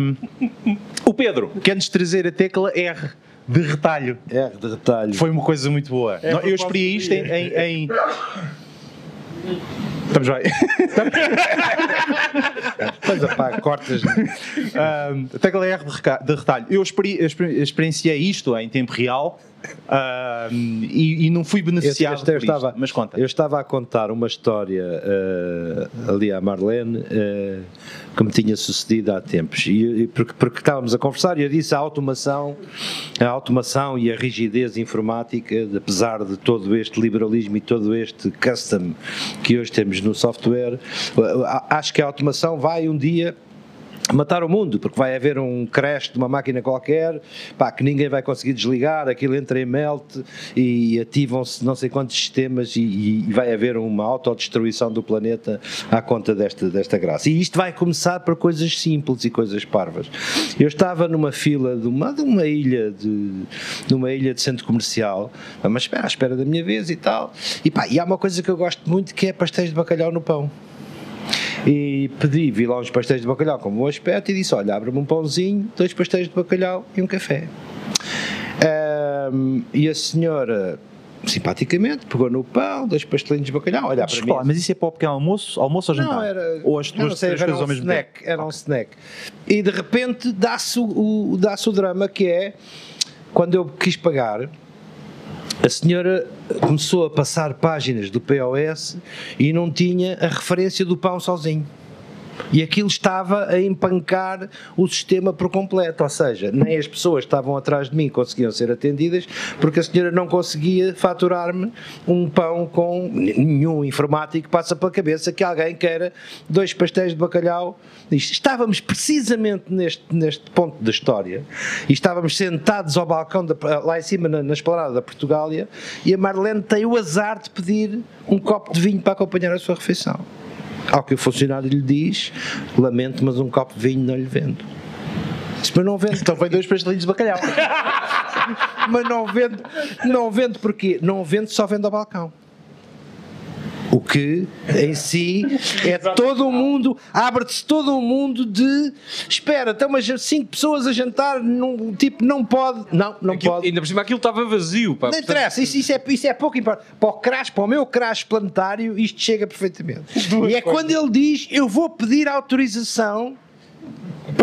Um, o Pedro, que antes de trazer a tecla R de retalho. R de retalho. Foi uma coisa muito boa. É, eu experi isto em. em, em... Estamos bem. Pois, pá, cortas. Um, a tecla R de, retalho. Eu experi- exper- experienciei isto em tempo real e, e não fui beneficiado Eu- estava- isto. Mas conta. Eu estava a contar uma história eh, ali à Marlene eh, que me tinha sucedido há tempos. E, e porque, porque estávamos a conversar e eu disse a automação, a automação e a rigidez informática, apesar de todo este liberalismo e todo este custom que hoje temos no software, eh, acho que a automação vai um dia matar o mundo, porque vai haver um crash de uma máquina qualquer, pá, que ninguém vai conseguir desligar, aquilo entra em melt e ativam-se não sei quantos sistemas e, e vai haver uma autodestruição do planeta à conta desta, desta graça. E isto vai começar por coisas simples e coisas parvas. Eu estava numa fila de uma, de uma ilha de, de uma ilha de centro comercial, mas espera, à espera da minha vez e tal, e pá, e há uma coisa que eu gosto muito que é pastéis de bacalhau no pão e pedi, vi lá uns pastéis de bacalhau com bom aspecto e disse: Olha, abre-me um pãozinho, dois pastéis de bacalhau e um café. Ahm, e a senhora, simpaticamente, pegou no pão, dois pastelinhos de bacalhau, olhar para mim. mas isso é para o pequeno almoço, almoço ou jantar? Não, era, ou as duas, sei, coisas um ao mesmo snack, tempo? Era um snack. E de repente dá-se o, o- dá-se o drama que é quando eu quis pagar. A senhora começou a passar páginas do POS e não tinha a referência do pão sozinho. E aquilo estava a empancar o sistema por completo, ou seja, nem as pessoas que estavam atrás de mim conseguiam ser atendidas porque a senhora não conseguia faturar-me um pão com nenhum informático passa pela cabeça que alguém queira dois pastéis de bacalhau. Estávamos precisamente neste, neste ponto da história e estávamos sentados ao balcão lá em cima na, na esplanada da Portugália e a Marlene tem o azar de pedir um copo de vinho para acompanhar a sua refeição. Ao que o funcionário lhe diz: Lamento, mas um copo de vinho não lhe vendo. Diz, Mas não vendo. Então foi dois pastelinhos de bacalhau. Mas não vendo. Não vendo porquê? Não vendo, só vendo ao balcão. O que em si é todo um mundo, abre-se todo um mundo de espera, estão umas cinco pessoas a jantar, num, tipo, não pode, não, não Aquilo- pode. Ainda por cima aquilo estava vazio. Pá, Não portanto- interessa, isso, isso é, isso é pouco importante. Para o, crash, para o meu crash planetário, isto chega perfeitamente. e é quando ele diz: Eu vou pedir autorização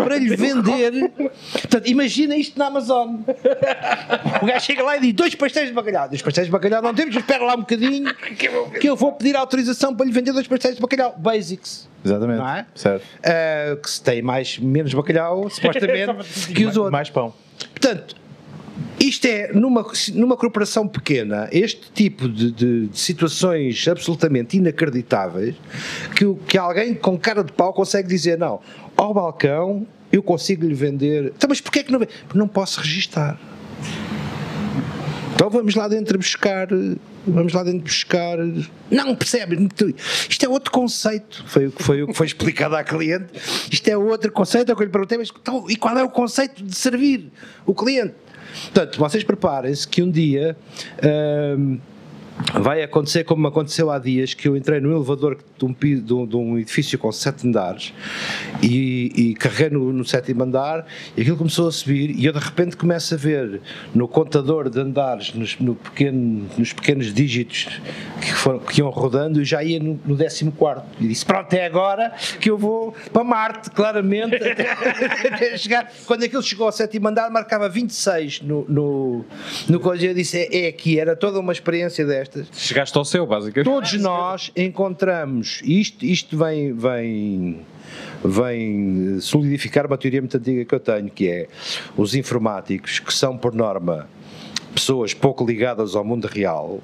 para lhe vender. Portanto, imagina isto na Amazon. O gajo chega lá e diz: Dois pastéis de bacalhau. Dois pastéis de bacalhau não temos, espera lá um bocadinho que eu vou pedir autorização para lhe vender dois pastéis de bacalhau. Basics. Exatamente. Não é? Certo. Ah, que se tem mais, menos bacalhau, supostamente, que os outros. Mais pão. Portanto, isto é, numa, numa corporação pequena, este tipo de, de- de situações absolutamente inacreditáveis, que, que alguém com cara de pau consegue dizer, não, ao balcão eu consigo lhe vender... Então, mas porquê é que não... não posso registar. Então vamos lá dentro buscar... Vamos lá dentro buscar... Não, percebe? Isto é outro conceito. Foi o que foi, o que foi explicado à cliente. Isto é outro conceito. É o que eu lhe perguntei, mas então, e qual é o conceito de servir o cliente? Portanto, vocês preparem-se que um dia hum, vai acontecer como aconteceu há dias, que eu entrei no elevador de um, de um- de um edifício com sete andares e, e carreguei no, no sétimo andar e aquilo começou a subir e eu de repente começo a ver no contador de andares, nos, no pequeno- nos pequenos dígitos que, foram, que iam rodando, eu já ia no, no décimo quarto e disse, pronto, é agora que eu vou para Marte, claramente, até, até chegar. Quando aquilo chegou ao sétimo andar, marcava 26 no, no, no e eu disse, é, é aqui, era toda uma experiência destas. Chegaste ao céu, basicamente. Todos nós encontramos, isto, isto vem, vem, vem solidificar uma teoria muito antiga que eu tenho, que é os informáticos, que são por norma pessoas pouco ligadas ao mundo real,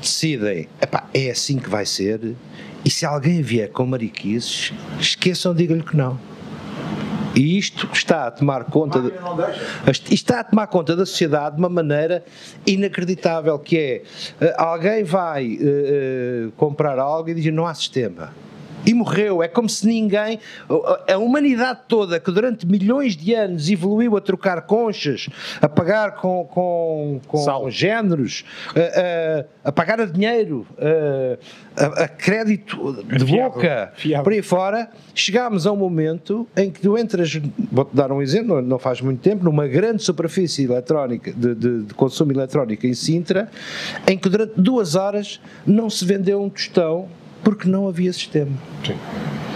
decidem, "Epá, é assim que vai ser, e se alguém vier com mariquices, esqueçam, digam-lhe que não. E isto está a tomar conta de, está a tomar conta da sociedade de uma maneira inacreditável que é eh, alguém vai eh, comprar algo e diz não há sistema e morreu. É como se ninguém, a humanidade toda, que durante milhões de anos evoluiu a trocar conchas, a pagar com, com, com géneros, a, a- a pagar a dinheiro, a, a- crédito de Fiável, boca, fiável. por aí fora, chegámos a um momento em que tu entras, vou-te dar um exemplo, não- não faz muito tempo, numa grande superfície eletrónica, de, de- de consumo eletrónico em Sintra, em que durante duas horas não se vendeu um tostão porque não havia sistema.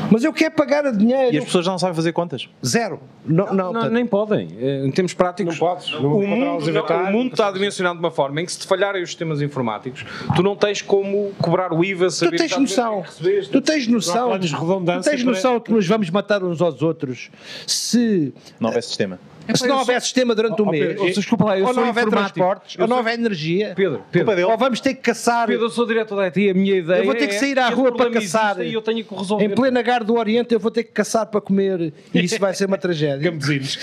Mas eu quero pagar a dinheiro. E as pessoas já não sabem fazer contas. Zero. Não, não, Não, portanto, nem podem. Eh, Em termos práticos, Não podes, não o, mundo, inventário, o mundo está dimensionado de uma forma em que se te falharem os sistemas informáticos, tu não tens como cobrar o IVA, Tu saber tens exatamente noção, o que recebeste. tu tens noção, tu tens noção que nos vamos matar uns aos outros se, Não houver sistema. Se não houver sistema durante um mês, Pedro, Ou, desculpa lá, eu ou sou não houver transportes, ou não houver energia, Pedro, Pedro, ou vamos ter que caçar Pedro, eu sou diretor da IT, a minha ideia Eu vou ter que é sair à rua para caçar. E eu tenho que resolver. em plena Gar do Oriente, eu vou ter que caçar para comer e isso vai ser uma tragédia. Campesinhos.